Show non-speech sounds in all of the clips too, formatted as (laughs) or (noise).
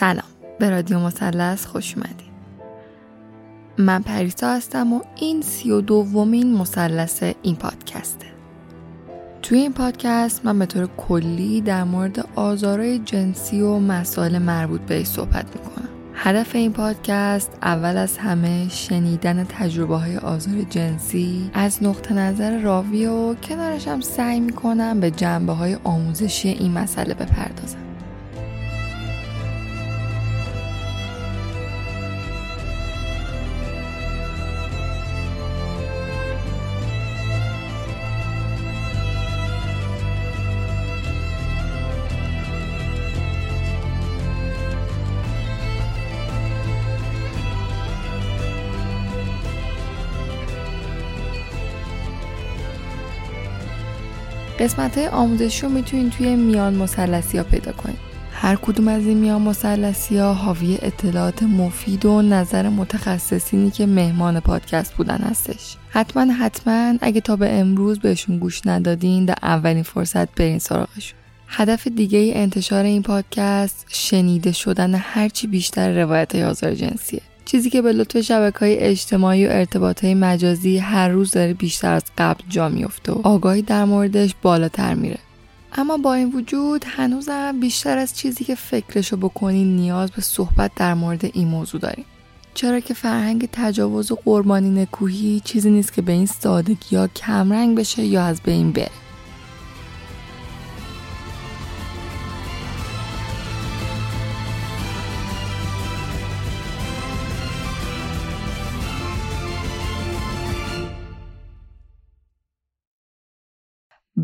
سلام. به رادیو مثلث خوش اومدید من پریسا هستم و این سی و دومین مثلث این پادکسته توی این پادکست من به طور کلی در مورد آزارهای جنسی و مسائل مربوط به صحبت می‌کنم. هدف این پادکست اول از همه شنیدن تجربه های آزار جنسی از نقطه نظر راوی و کنارش هم سعی می‌کنم به جنبه های آموزشی این مسئله بپردازم. قسمت های آموزشی رو می‌تونید توی میان مسلسی ها پیدا کنید هر کدوم از این میان مسلسی ها حاوی اطلاعات مفید و نظر متخصصینی که مهمان پادکست بودن هستش. حتما حتما اگه تا به امروز بهشون گوش ندادین در اولین فرصت برین سراغشون. هدف دیگه انتشار این پادکست شنیده شدن هرچی بیشتر روایت آزار جنسیه. چیزی که به لطف شبکه های اجتماعی و ارتباط های مجازی هر روز داره بیشتر از قبل جا میفته و آگاهی در موردش بالاتر میره. اما با این وجود هنوزم بیشتر از چیزی که فکرشو بکنین نیاز به صحبت در مورد این موضوع داریم چرا که فرهنگ تجاوز و قربانی نکوهی چیزی نیست که به این سادگی ها کمرنگ بشه یا از بین بره.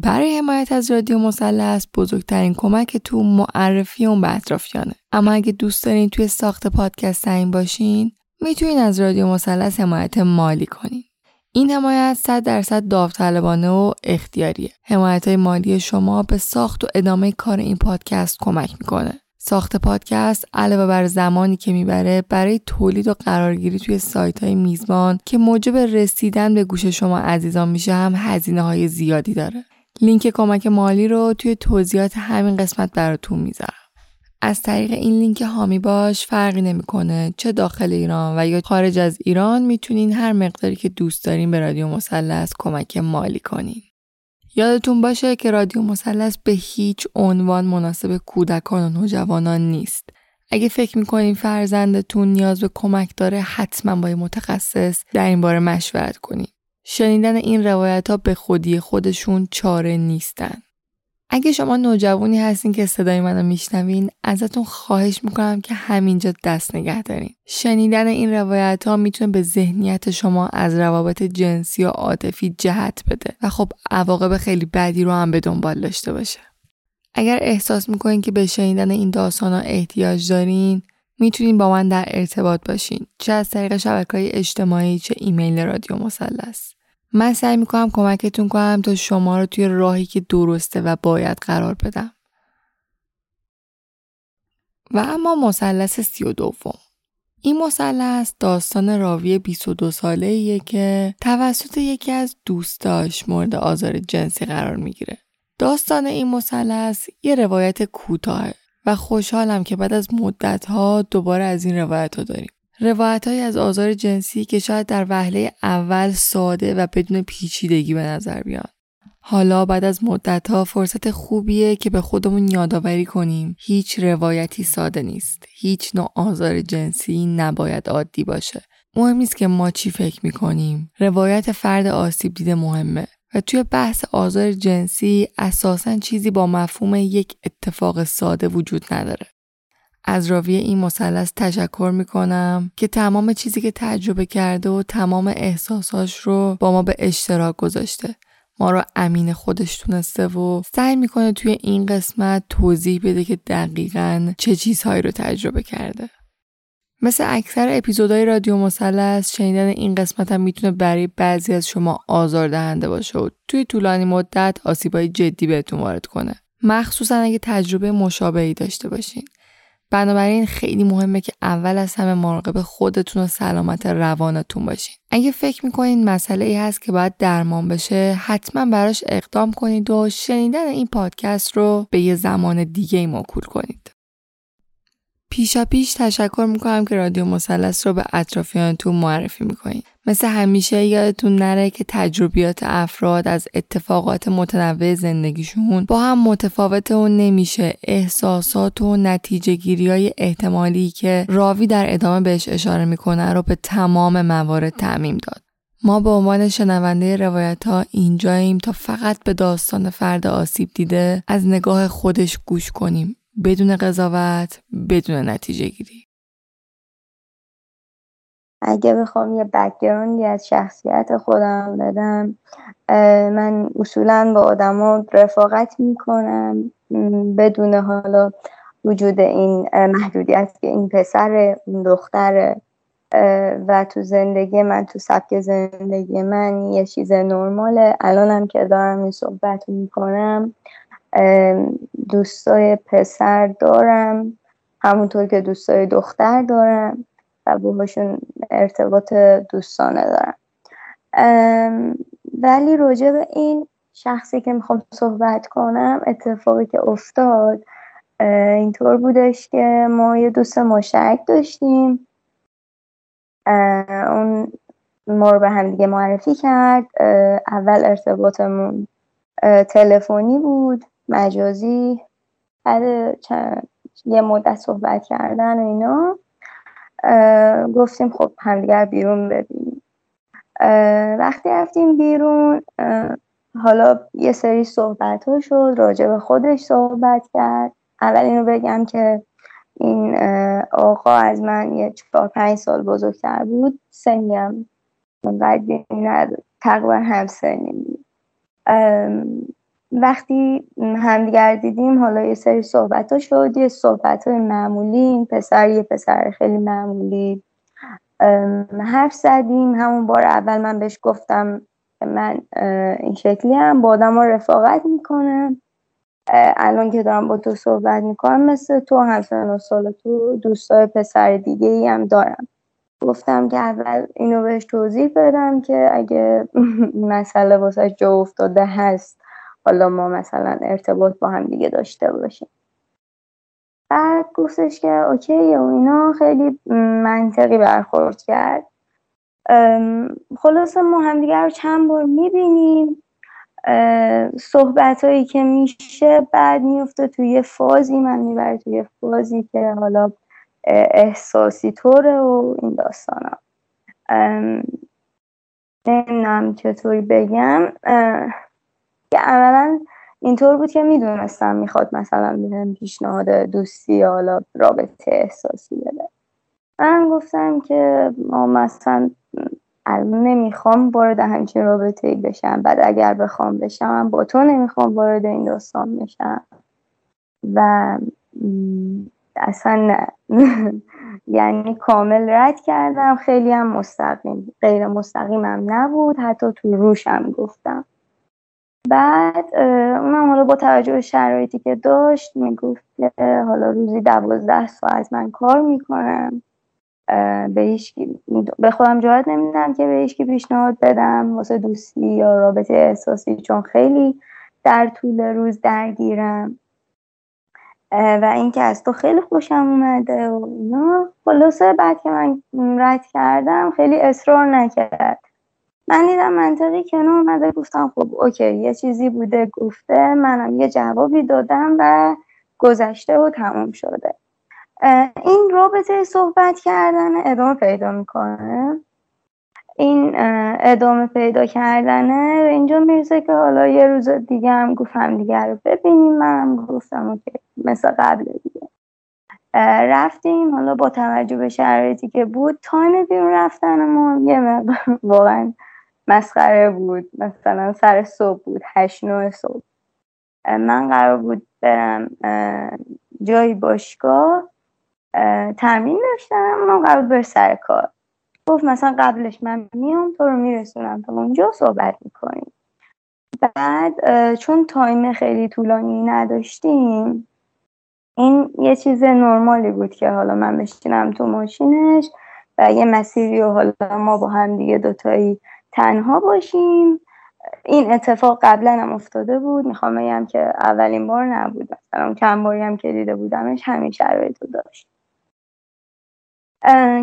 برای حمایت از رادیو مثلث بزرگترین کمک تو معرفی اون به اطرافیانه. اما اگه دوست دارین توی ساخت پادکست این باشین می‌تونین از رادیو مثلث حمایت مالی کنین. این حمایت 100 درصد داوطلبانه و اختیاریه. حمایت های مالی شما به ساخت و ادامه کار این پادکست کمک می‌کنه. ساخت پادکست علاوه بر زمانی که می‌بره برای تولید و قرارگیری توی سایت های میزبان که موجب رسیدن به گوش شما عزیزان میشه هم هزینه های زیادی داره. لینک کمک مالی رو توی توضیحات همین قسمت براتون می‌ذارم از طریق این لینک هامی باش فرقی نمی‌کنه چه داخل ایران و یا خارج از ایران می‌تونین هر مقداری که دوست دارین به رادیو مثلث کمک مالی کنین. یادتون باشه که رادیو مثلث به هیچ عنوان مناسب کودکان و نوجوانان نیست. اگه فکر می‌کنین فرزندتون نیاز به کمک داره حتما با متخصص در این باره مشورت کنین. شنیدن این روایت ها به خودی خودشون چاره نیستن. اگه شما نوجوانی هستین که صدای منو میشنوین ازتون خواهش می‌کنم که همینجا دست نگه دارین شنیدن این روایت ها می‌تونه به ذهنیت شما از روابط جنسی و عاطفی جهت بده و خب عواقب خیلی بدی رو هم به دنبال داشته باشه اگر احساس می‌کنین که به شنیدن این داستان ها احتیاج دارین می‌تونین با من در ارتباط باشین چه از طریق شبکه های اجتماعی چه ایمیل رادیو مثلث من سعی می‌کنم کمکتون کنم تا شما رو توی راهی که درسته و باید قرار بدم. و اما مثلث سی و دوم. این مثلث داستان راوی 22 ساله ایه که توسط یکی از دوستاش مورد آزار جنسی قرار می‌گیره. داستان این مثلث یه روایت کوتاه و خوشحالم که بعد از مدت ها دوباره از این روایت ها داریم. روایت های از آزار جنسی که شاید در وهله اول ساده و بدون پیچیدگی به نظر بیان. حالا بعد از مدت ها فرصت خوبیه که به خودمون یادآوری کنیم هیچ روایتی ساده نیست. هیچ نوع آزار جنسی نباید عادی باشه. مهم نیست که ما چی فکر می‌کنیم. روایت فرد آسیب دیده مهمه. و توی بحث آزار جنسی اساسا چیزی با مفهوم یک اتفاق ساده وجود نداره. از راوی این مثلث تشکر می‌کنم که تمام چیزی که تجربه کرده و تمام احساساش رو با ما به اشتراک گذاشته ما رو امین خودش تونسته و سعی می‌کنه توی این قسمت توضیح بده که دقیقا چه چیزهایی رو تجربه کرده مثل اکثر اپیزودهای رادیو مثلث شنیدن این قسمت هم می‌تونه برای بعضی از شما آزار دهنده باشه و توی طولانی مدت آسیبای جدی بهتون وارد کنه مخصوصا اگه تجربه مشابهی داشته باشین بنابراین خیلی مهمه که اول از همه مراقب خودتون و سلامت روانتون باشین. اگه فکر می‌کنین مسئله ای هست که باید درمان بشه حتما براش اقدام کنید و شنیدن این پادکست رو به یه زمان دیگه ای موکول کنید. پیشا پیش تشکر می‌کنم که رادیو مثلث رو به اطرافیانتون معرفی می‌کنید. مثل همیشه یادتون نره که تجربیات افراد از اتفاقات متنوع زندگیشون با هم متفاوته و نمیشه احساسات و نتیجه گیری های احتمالی که راوی در ادامه بهش اشاره می‌کنه رو به تمام موارد تعمیم داد. ما به عنوان شنونده روایت ها اینجاییم تا فقط به داستان فرد آسیب دیده از نگاه خودش گوش کنیم بدون قضاوت بدون نتیجه گیری. اگه بخوام یه بکگراندی از شخصیت خودم بدم من اصولا با آدما رفاقت می‌کنم بدون حالا وجود این محدودیت که این پسر این دختر و تو زندگی من تو سبک زندگی من یه چیز نرماله. الانم که دارم این صحبت می‌کنم دوستای پسر دارم. همونطور که دوستای دختر دارم و باهاشون ارتباط دوستانه دارم. ولی راجع به این شخصی که می‌خوام صحبت کنم اتفاقی که افتاد اینطور بودش که ما یه دوست مشترک داشتیم. اون ما رو به هم دیگه معرفی کرد. اول ارتباطمون تلفنی بود. مجازی. بعد چند یه مدت صحبت کردن و اینا. گفتیم خب همدیگر بیرون ببینیم. وقتی رفتیم بیرون حالا یه سری صحبت ها شد. راجع به خودش صحبت کرد. اول اینو بگم که این آقا از من یه چهار پنج سال بزرگتر بود. سنی هم تقریبا هم سنی وقتی همدیگر دیدیم حالا یه سری صحبت ها شد یه صحبت های معمولی این پسر یه پسر خیلی معمولی حرف زدیم. همون بار اول من بهش گفتم من این شکلی هم با آدم ها رفاقت می‌کنم. الان که دارم با تو صحبت می‌کنم مثل تو همسن و سال تو دوستای پسر دیگه ای هم دارم. گفتم که اول اینو بهش توضیح بدم که اگه (laughs) مسئله واسه جا افتاده هست حالا ما مثلا ارتباط با هم دیگه داشته باشیم. بعد گفتش که اوکی و اینا خیلی منطقی برخورد کرد. خلاصه ما همدیگر رو چند بار می‌بینیم. صحبت هایی که میشه بعد میفته توی فازی من می‌بره توی فازی که حالا احساسی طوره و این داستان ها نمی‌دونم چطوری بگم. که اولا اینطور بود که می‌دونستم می‌خواد مثلا بهم پیشنهاد دوستی یا حالا رابطه احساسی بده. من گفتم که ما مثلا الان نمی‌خوام وارد همچین رابطه ای بشم. بعد اگر بخوام بشم با تو نمی‌خوام وارد این داستان بشم. و اصلا نه. (laughs) یعنی کامل رد کردم. خیلی هم مستقیم غیر مستقیمم نبود. حتی تو روشم گفتم. بعد اونم حالا با توجه به شرایطی که داشت می‌گفت که حالا روزی دوازده ساعت من کار می‌کنم به به خودم جایت نمیدم که به هیچکی پیشنهاد بدم واسه دوستی یا رابطه احساسی چون خیلی در طول روز درگیرم. و اینکه از تو خیلی خوشم اومده و اینا خلاصه بعد که من رد کردم خیلی اصرار نکرد. من دیدم منطقی کنار اومده گفتم خب اوکی یه چیزی بوده گفته منم یه جوابی دادم و گذشته و تموم شده. این رابطه صحبت کردن ادامه پیدا می‌کنه. این ادامه پیدا کردنه. اینجا می‌رسه که حالا یه روز دیگه گفت همدیگه رو ببینیم. من گفتم okay مثل قبل دیگه. رفتیم حالا با توجه به شرایطی که بود time بیرون رفتن ما یه مقدار (laughs) واقعا مسخره بود. مثلا سر صبح بود. هشت نه صبح. من قرار بود برم جایی باشگاه. تمرین داشتم. من قرار بود سر کار. گفت مثلا قبلش من میام تو رو میرسونم. تا اونجا صحبت می‌کنیم. بعد چون تایم خیلی طولانی نداشتیم این یه چیز نرمالی بود که حالا من بشینم تو ماشینش و یه مسیری و حالا ما با هم دیگه دوتایی تنها باشیم. این اتفاق قبلا هم افتاده بود. می‌خوام بگم که اولین بار نبود. مثلا چند باری هم که دیده بودمش همین شرایط رو داشت.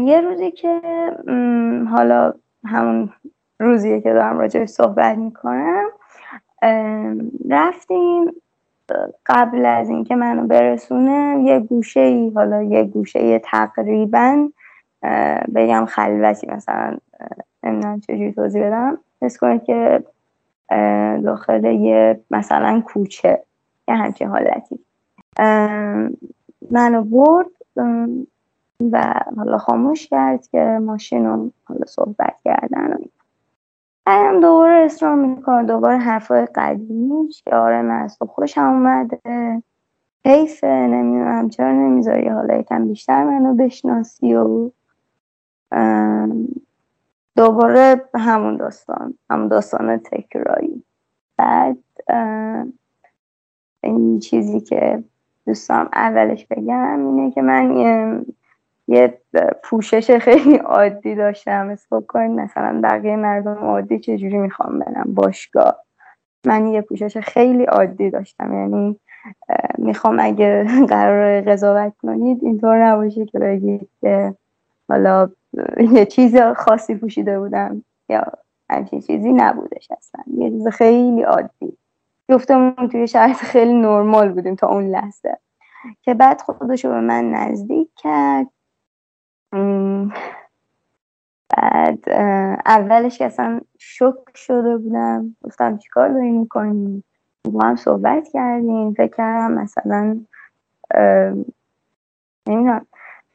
یه روزی که حالا همون روزیه که دارم راجع صحبت می‌کنم رفتیم. قبل از اینکه منو برسونه یه گوشه ای حالا یه گوشه تقریبا بگم خلوتی مثلا نمی‌دونم چجوری توضیح بدم. حس کنید که داخل یه مثلا کوچه یه همچین حالتی. منو برد و حالا خاموش کرد که ماشین رو حالا صحبت کردن و هم دوباره اصرار می‌کنه دوباره حرفای قدیمیش که آره من از تو خوشم اومده. حیفه نمی‌دونم چرا نمی‌ذاری حالا یکم بیشتر منو بشناسی و دوباره همون داستان همون داستان تکراری. بعد این چیزی که دوستان اولش بگم اینه که من یه پوشش خیلی عادی داشتم. اسم کنید مثلا بقیه مردم عادی چجوری می‌خوام برم باشگاه. من یه پوشش خیلی عادی داشتم. یعنی می‌خوام اگه (laughs) قرار قضاوت کنید اینطور نباشه که بگید که حالا (laughs) یه چیز خاصی پوشیده بودم یا همچین چیزی نبودش اصلا. یه چیز خیلی عادی. گفتم توی شرط خیلی نرمال بودیم تا اون لحظه. که بعد خودشو به من نزدیک کرد. بعد اولش که اصلا شک شده بودم. گفتم چیکار داری می‌کنی با هم صحبت کردیم. فکر کردم مثلا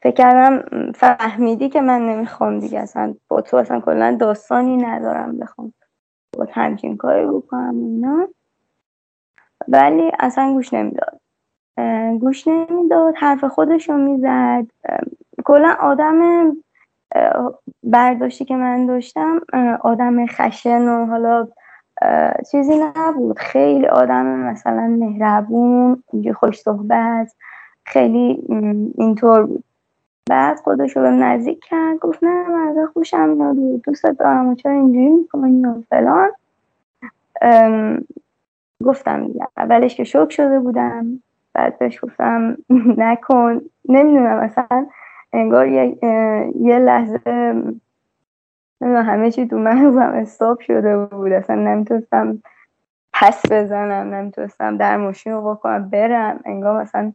فکر کردم فهمیدی که من نمی‌خوام دیگه. اصلا با تو اصلا کلا داستانی ندارم. بخوام با همچین کاری بکنم اینا. ولی اصلا گوش نمی‌داد. گوش نمی‌داد. حرف خودش رو می‌زد کلا آدم برداشتی که من داشتم آدم خشن و حالا چیزی نبود. خیلی آدم مثلا مهربون خوش صحبت خیلی اینطور بود. بعد خودش رو به نزدیک کرد. گفت نه من خوشم میاد دوست دارم و چرا اینجوری می‌کنی و فلان. گفتم دیگه. اولش که شوک شده بودم. بعد بهش گفتم نکن. نمی‌دونم مثلا انگار یه, یه لحظه همه چی تو مغزم استاپ شده بود. اصلا نمی‌تونستم پس بزنم نمی‌تونستم در ماشین رو بکنم برم. انگار مثلا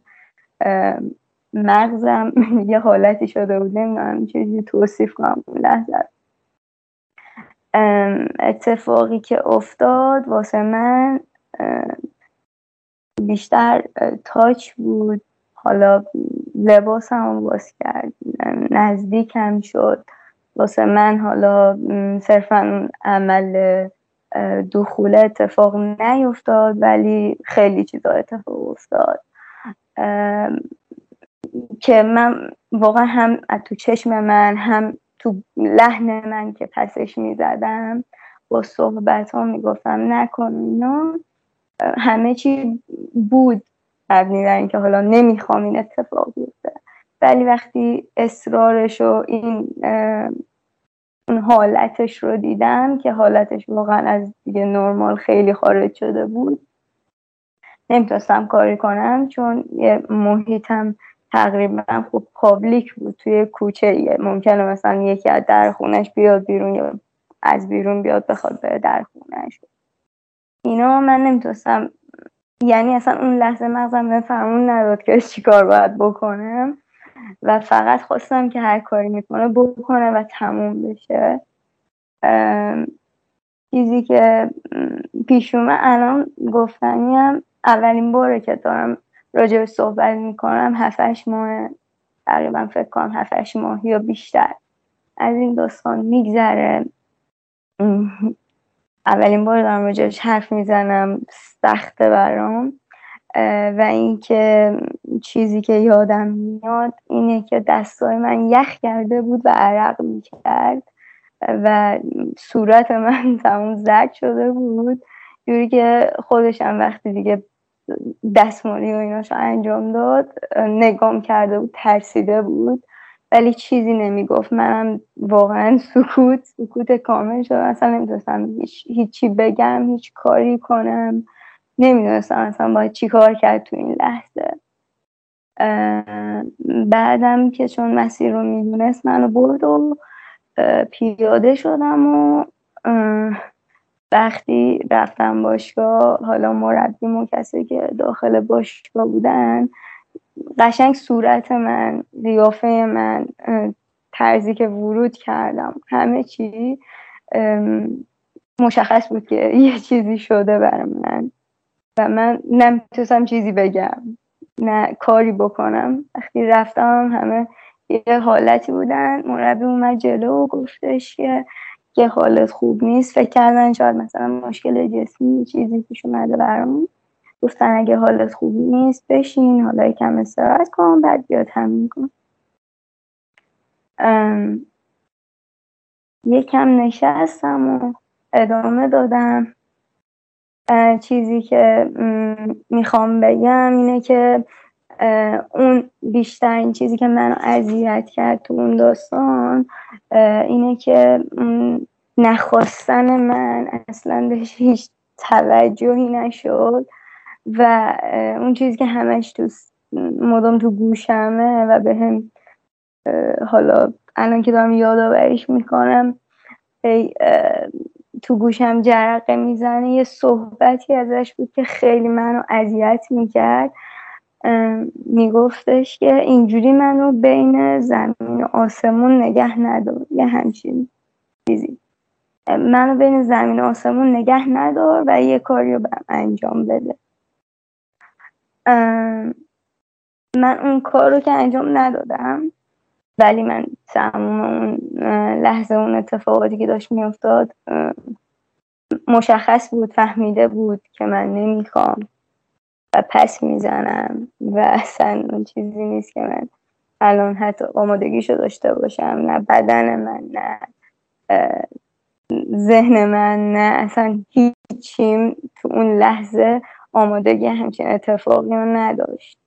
مغزم (laughs) یه حالتی شده بود نمی‌دونم چیزی توصیف کنم لحظه. اتفاقی که افتاد واسه من بیشتر تاچ بود. حالا لباسم باز کرد نزدیکم شد. واسه من حالا صرفا عمل دخول اتفاق نیفتاد ولی خیلی چیزا اتفاق افتاد. که من واقعا هم تو چشم من هم تو لحن من که پسش می‌زدم با صحبت ها می‌گفتم نکن اینا همه چی بود مبنی در اینکه حالا نمی‌خوام این اتفاق بیفته. ولی وقتی اصرارش و این اون حالتش رو دیدم که حالتش واقعا از دیگه نرمال خیلی خارج شده بود نمی‌تونستم کاری کنم چون یه محیطم تقریبا خب پابلیک بود. توی کوچه ممکنه مثلا یکی از در خونش بیاد بیرون یا از بیرون بیاد بخواد بره در خونش. اینا من نمی‌تونستم یعنی اصلا اون لحظه مغزم به فرمون نداد که چیکار باید بکنم و فقط خواستم که هر کاری می‌کنه بکنه و تموم بشه. چیزی که پیش الان گفتنیم اولین باره که دارم راجع به صحبت می‌کنم هفتش ماه تقریبا فکر کنم هفتش ماه یا بیشتر. از این داستان میگذره. اولین بار دارم راجعش حرف می‌زنم سخته برام. و اینکه چیزی که یادم میاد اینه که دستای من یخ کرده بود و عرق می‌کرد و صورت من (laughs) تموم زرد شده بود. جوری که خودشم وقتی دیگه دستمالی و ایناشو انجام داد نگام کرده بود ترسیده بود. ولی چیزی نمی‌گفت. منم واقعا سکوت سکوت کامل شد. اصلا نمی‌تونستم هیچ، هیچی بگم هیچ کاری کنم. نمی‌دونستم اصلا باید چی کار کرد تو این لحظه. بعدم که چون مسیر رو می‌دونست منو برد و پیاده شدم و وقتی رفتم باشگاه حالا مربیم و کسی که داخل باشگاه بودن قشنگ صورت من ریافه من طرزی که ورود کردم همه چی مشخص بود که (laughs) یه چیزی شده برای من. و من نمی‌تونستم چیزی بگم نه کاری بکنم. وقتی رفتم همه یه حالتی بودن مربی اومد جلو و گفتش که که حالت خوب نیست فکر کردن شاید مثلا مشکل جسمی چیزی پیش اومده برامون. گفتن اگه حالت خوب نیست بشین حالا یکم استراحت کن بعد بیا تمرین کن. یکم نشستم و ادامه دادم. چیزی که می‌خوام بگم اینه که اون بیشترین چیزی که منو اذیت کرد تو اون داستان اینه که نخواستن من اصلا بهش هیچ توجهی نشد و اون چیزی که همش تو مدام تو گوشمه و به هم حالا الان که دارم یادآوریش می‌کنم تو گوشم جرقه می‌زنه یه صحبتی ازش بود که خیلی منو اذیت می‌کرد. میگفتش که اینجوری منو بین زمین و آسمون نگه ندار یه همچین چیزی. منو بین زمین و آسمون نگه ندار و یه کاری رو انجام بده. من اون کار رو که انجام ندادم ولی من تموم اون لحظه اون اتفاقاتی که داشت میافتاد مشخص بود فهمیده بود که من نمی‌خوام. و پس می‌زنم و اصلا اون چیزی نیست که من الان حتی آمادگیشو داشته باشم. نه بدن من نه ذهن من نه اصلا هیچیم تو اون لحظه آمادگی همچین اتفاقی رو نداشت.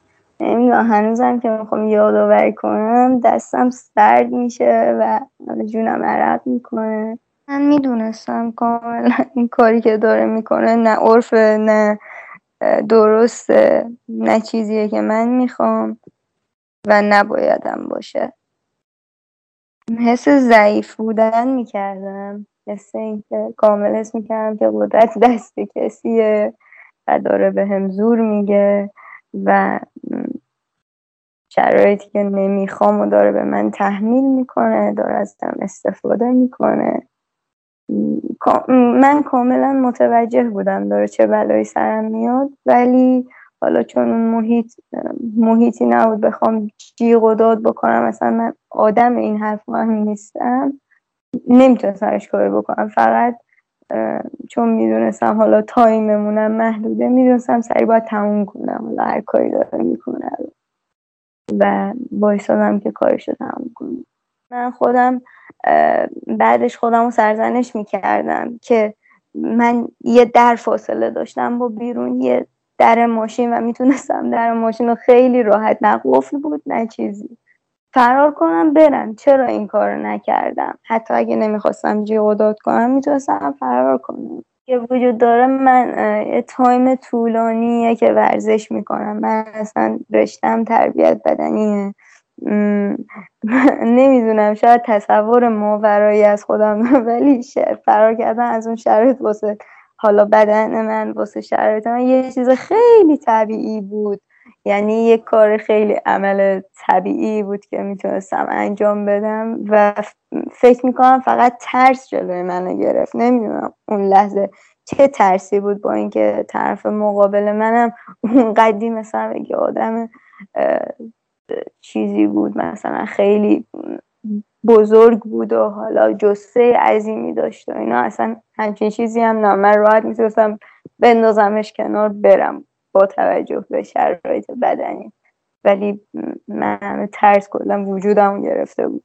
نمی‌دونم هنوزم که می‌خوام یادآوری کنم دستم سرد میشه و جونم عرق می‌کنه. من می‌دونستم کاملا این کاری که داره می‌کنه نه عرف نه درسته نه چیزیه که من می‌خوام و نبایدم باشه. حس ضعیف بودن می‌کردم. حس اینکه کامل حس می‌کردم که قدرت دست کسیه و داره به هم زور میگه و شرایطی که نمی‌خوام و داره به من تحمیل می‌کنه داره از استفاده می‌کنه. من کاملا متوجه بودم داره چه بلایی سرم میاد ولی حالا چون اون محیط محیطی نبود بخوام جیغ و داد بکنم مثلا من آدم این حرف هم نیستم. نمی‌تونستم سرش کاری بکنم. فقط چون می‌دونستم حالا تایممونم محدوده می‌دونستم سری باید تموم کنم. حالا هر کاری داره می‌کنه و بایستادم که کارش رو تموم کنم. من خودم بعدش خودم رو سرزنش می‌کردم که من یه در فاصله داشتم با بیرون یه در ماشین و می‌تونستم در ماشین رو خیلی راحت نه قفل بود نه چیزی. فرار کنم برم. چرا این کار نکردم؟ حتی اگه نمی‌خواستم جیغ داد کنم می‌تونستم فرار کنم. که وجود داره من تایم طولانیه که ورزش می‌کنم. من اصلا رشتم تربیت بدنیه. (laughs) نمی‌دونم شاید تصور ماورایی از خودم (laughs) ولی فرار کردن از اون شرایط واسه حالا بدن من واسه شرایط من یه چیز خیلی طبیعی بود. یعنی یک کار خیلی عمل طبیعی بود که می‌تونستم انجام بدم و فکر می‌کنم فقط ترس جلوی منو گرفت. نمی‌دونم اون لحظه چه ترسی بود با اینکه طرف مقابل منم اون قدی مثلا آدم چیزی بود. مثلا خیلی بزرگ بود و حالا جسه عظیمی داشت و اینا. اصلا همچین چیزی هم نه. من راحت می‌تونستم بندازمش کنار برم با توجه به شرایط بدنی. ولی من همه ترس کردم. وجودم گرفته بود.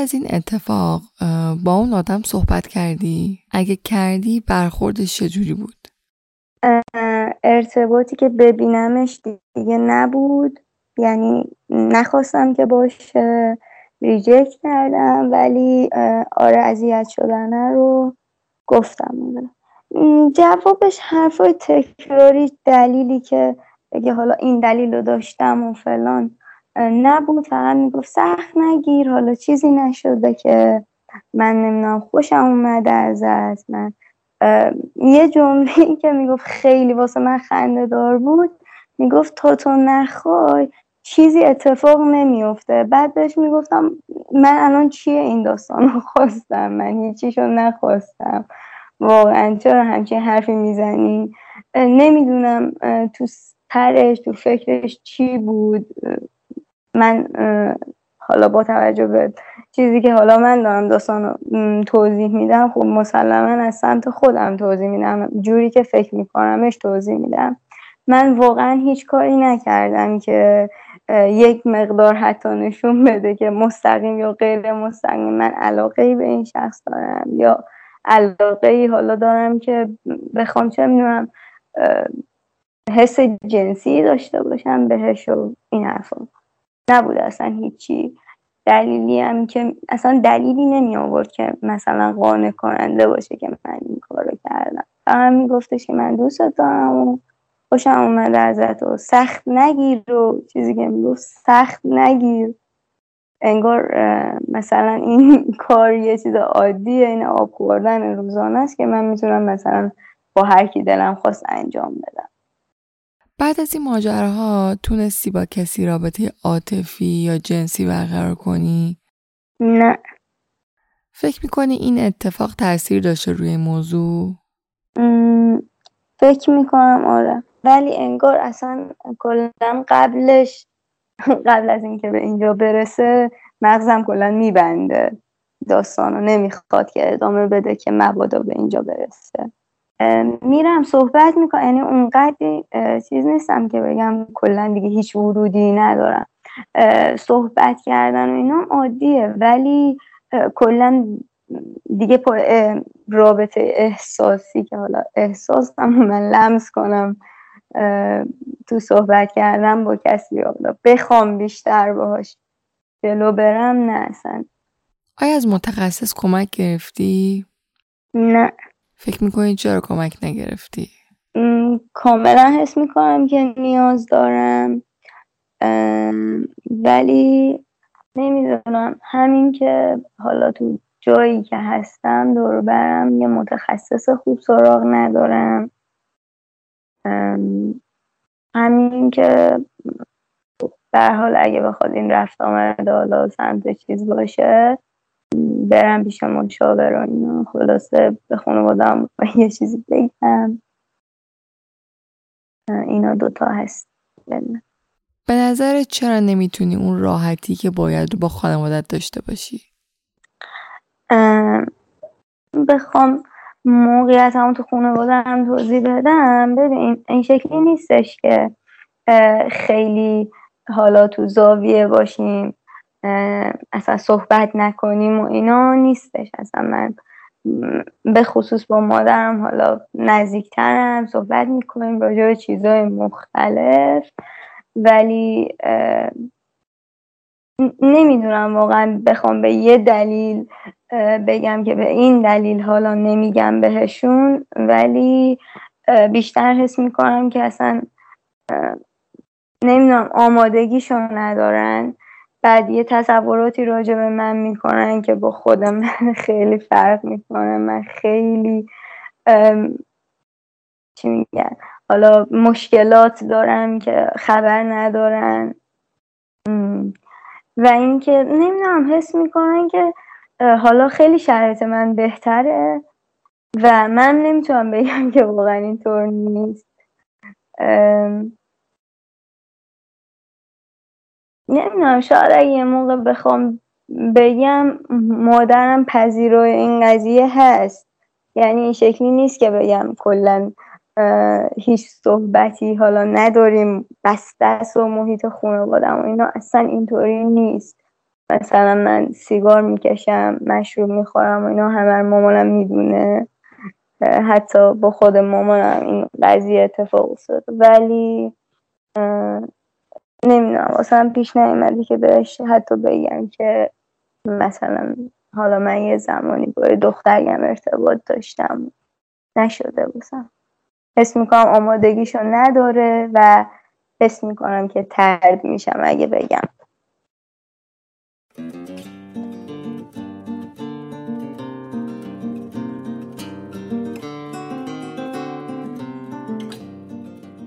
از این اتفاق با اون آدم صحبت کردی؟ اگه کردی برخوردش چجوری بود؟ ارتباطی که ببینمش دیگه نبود یعنی نخواستم که باشه ریجکت کردم ولی آره اذیت شدنه رو گفتم جوابش حرفای تکراری دلیلی که بگه حالا این دلیل رو داشتم و فلان نبود فقط می‌گفت سخت نگیر حالا چیزی نشده که من نمی‌دونم خوشم اومده ازت. من یه جمله که می‌گفت خیلی واسه من خنده دار بود می‌گفت تا تو نخوای چیزی اتفاق نمیفته بعد بهش می‌گفتم من الان چیه این داستان رو خواستم؟ من هیچیشو نخواستم. واقعا چرا همچین حرفی می‌زنی؟ نمی‌دونم تو ترش تو فکرش چی بود؟ من حالا با توجه به چیزی که حالا من دارم داستان توضیح میدم خب مسلما از سمت خودم توضیح میدم. جوری که فکر میکنمش توضیح میدم. من واقعا هیچ کاری نکردم که یک مقدار حتی نشون بده که مستقیم یا غیر مستقیم من علاقه ای به این شخص دارم یا علاقه ای حالا دارم که بخوام چه می‌دونم حس جنسی داشته باشم بهش و این حرفا. نبوده اصلا هیچی. دلیلی هم که اصلا دلیلی نمی آورد که مثلا قانع کننده باشه که من این کارو کردم. فقط میگفتش که من دوست دارم و خوشم اومده ازت و سخت نگیر و چیزی که می‌گفت سخت نگیر. انگار مثلا این (laughs) کار یه چیز عادیه این آب خوردن روزانه است که من می‌تونم مثلا با هر کی دلم خواست انجام بدم. بعد از این ماجراها تونستی با کسی رابطه عاطفی یا جنسی برقرار کنی؟ نه فکر می‌کنی این اتفاق تاثیر داشته روی موضوع؟ فکر می‌کنم آره ولی انگار اصلا کلا قبلش قبل از اینکه به اینجا برسه مغزم کلا میبنده داستانو نمی‌خواد که ادامه بده که مبادا به اینجا برسه میرم صحبت می‌کنم. یعنی اونقدر چیز نیستم که بگم کلا دیگه هیچ ورودی ندارم. صحبت کردن و اینا عادیه. ولی کلا دیگه رابطه احساسی که حالا احساسم من لمس کنم تو صحبت کردم با کسی حالا بخوام بیشتر باهاش جلو برم نه اصلا. آیا از متخصص کمک گرفتی؟ نه. فکر می‌کنی چرا کمک نگرفتی؟ کاملا حس می‌کنم که نیاز دارم. ولی نمی‌دونم. همین که حالا تو جایی که هستم دور برم یه متخصص خوب سراغ ندارم. همین که در حال اگه بخواد این رفت آمده حالا سمت چیز باشه برم پیش مشاور و اینا. خلاصه به خانوادم یه چیزی بگم. اینا دوتا هست. به نظر چرا نمی‌تونی اون راحتی که باید با خانوادت داشته باشی؟ بخوام موقعیت هم تو خانواده هم توضیح بدم. ببین این شکلی نیستش که خیلی حالا تو زاویه باشیم. اصلا صحبت نکنیم و اینا نیستش. اصلا من به خصوص با مادرم حالا نزدیکترم صحبت می‌کنیم راجع به چیزهای مختلف. ولی نمی‌دونم واقعا بخوام به یه دلیل بگم که به این دلیل حالا نمیگم بهشون. ولی بیشتر حس می‌کنم که اصلا نمی‌دونم آمادگیشون ندارن. بعد یه تصوراتی راجع به من می‌کنن که با خودم (laughs) خیلی فرق می‌کنه. من خیلی چی میگن؟ حالا مشکلات دارم که خبر ندارن. و اینکه نمی‌دونم حس می‌کنن که حالا خیلی شرایط من بهتره و من نمی‌تونم بگم که واقعا اینطور نیست. نمی‌دونم شاید اگه یه موقع بخوام بگم مادرم پذیرای این قضیه هست. یعنی این شکلی نیست که بگم کلا هیچ صحبتی حالا نداریم بسته و محیط خانوادم و اینا. اصلا اینطوری نیست. مثلا من سیگار می‌کشم مشروب می‌خورم و اینا همه مامانم می‌دونه. حتی با خود مامانم این قضیه اتفاق افتاد. ولی نمی‌دونم. اصلا پیش نیومدی که بهش حتی بگم که مثلا حالا من یه زمانی با دختریم ارتباط داشتم. نشده باشم حس می‌کنم آمادگیشو نداره و حس می‌کنم که ترد میشم اگه بگم.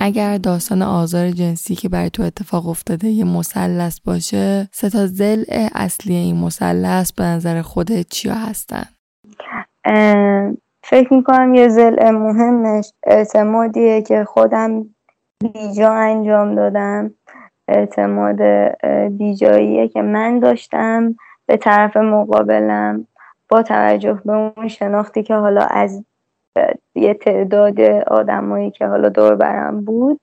اگر داستان آزار جنسی که برای تو اتفاق افتاده یه مثلث باشه سه تا ضلع اصلی این مثلث به نظر خودت چیا هستن؟ فکر می‌کنم یه ضلع مهمش اعتمادیه که خودم بیجا انجام دادم. اعتماد بیجاییه که من داشتم. به طرف مقابلم با توجه به اون شناختی که حالا از یه تعداد آدمایی که حالا دور برم بود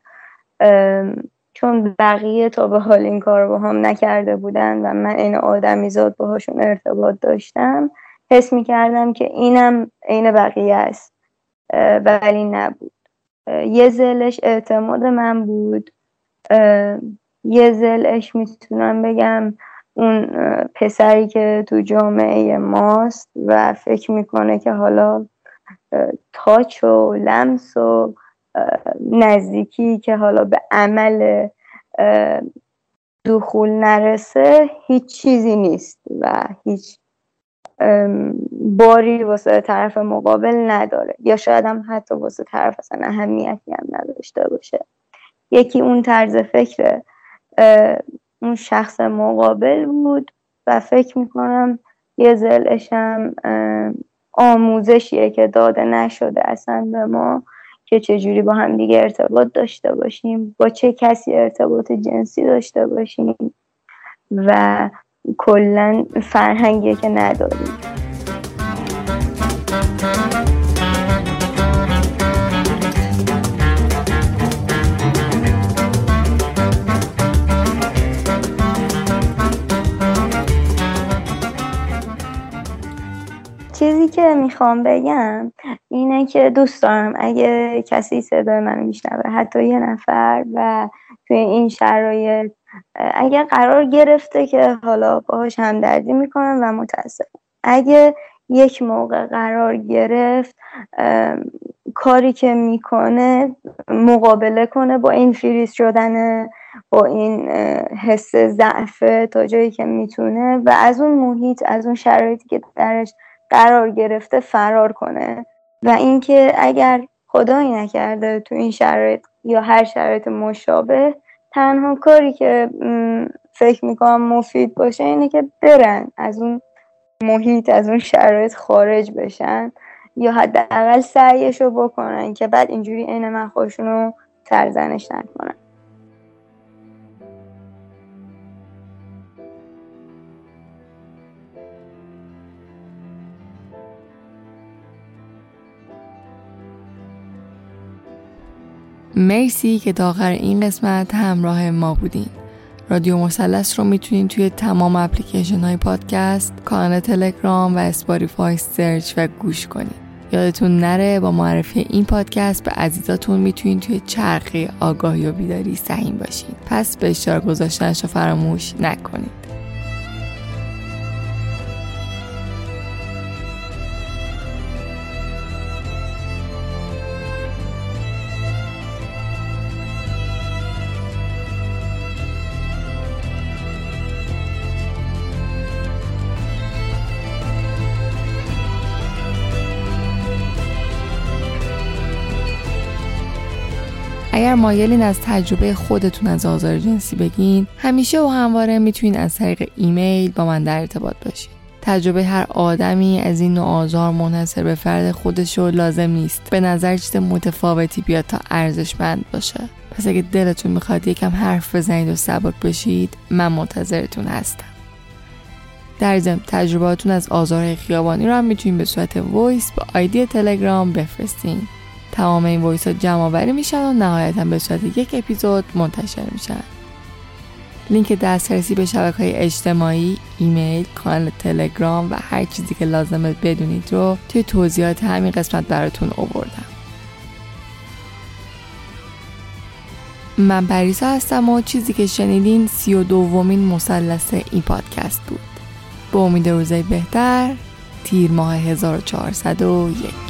چون بقیه تا به حال این کار با هم نکرده بودن و من این آدمی زاد باهاشون ارتباط داشتم حس می کردم که اینم عین بقیه است ولی نبود. یه زلش اعتماد من بود. یه زلش می‌تونم بگم اون پسری که تو جامعه ماست و فکر می‌کنه که حالا تاچ و لمس و نزدیکی که حالا به عمل دخول نرسه هیچ چیزی نیست و هیچ باری واسه طرف مقابل نداره. یا شاید هم حتی واسه طرف اصلا اهمیتی هم نداشته باشه. یکی اون طرز فکر اون شخص مقابل بود و فکر می‌کنم یه زلشم آموزشیه که داده نشده اصلا به ما که چجوری با هم دیگه ارتباط داشته باشیم با چه کسی ارتباط جنسی داشته باشیم و کلا فرهنگیه که نداریم. چیزی که می‌خوام بگم اینه که دوست دارم اگه کسی صدای من میشنوه حتی یه نفر و توی این شرایط اگر قرار گرفته که حالا باهاش همدردی می‌کنم و متاسفم. اگه یک موقع قرار گرفت کاری که می‌کنه مقابله کنه با این فریز شدن با این حس ضعف تا جایی که می‌تونه و از اون محیط از اون شرایطی که درش قرار گرفته فرار کنه و اینکه اگر خدایی نکرده تو این شرایط یا هر شرایط مشابه تنها کاری که فکر می‌کنم مفید باشه اینه که برن از اون محیط از اون شرایط خارج بشن یا حداقل سعیش رو بکنن که بعد اینجوری عین من خودشون رو سرزنش نکنن. مرسی که تا آخر این قسمت همراه ما بودین. رادیو مثلث رو می‌تونین توی تمام اپلیکیشن های پادکست کانال تلگرام و اسپاریفای سرچ و گوش کنین. یادتون نره با معرفی این پادکست به عزیزاتون می‌تونین توی چرخی آگاهی و بیداری سهیم باشین. پس به اشتراک گذاشتنش رو فراموش نکنید اگر مایلین از تجربه خودتون از آزار جنسی بگین همیشه و همواره می‌تونین از طریق ایمیل با من در ارتباط باشین. تجربه هر آدمی از این نوع آزار منحصر به فرد خودش رو لازم نیست. به نظر چیز متفاوتی بیاد تا ارزشمند باشه. پس اگه دلتون می‌خواد یکم حرف بزنید و سبک بشید من منتظرتون هستم. در ضمن تجربه‌هاتون از آزار خیابانی رو هم می‌تونید به صورت voice با ID تلگرام بفرستین. تمام این voice ها جمع آوری میشن و نهایتا به صورت یک اپیزود منتشر میشن لینک دسترسی به شبکه های اجتماعی، ایمیل، کانال تلگرام و هر چیزی که لازمه بدونید رو توی توضیحات همین قسمت براتون آوردم. من پریسا هستم و چیزی که شنیدین سی و دومین مثلث این پادکست بود. به امید روزای بهتر تیر ماه 1401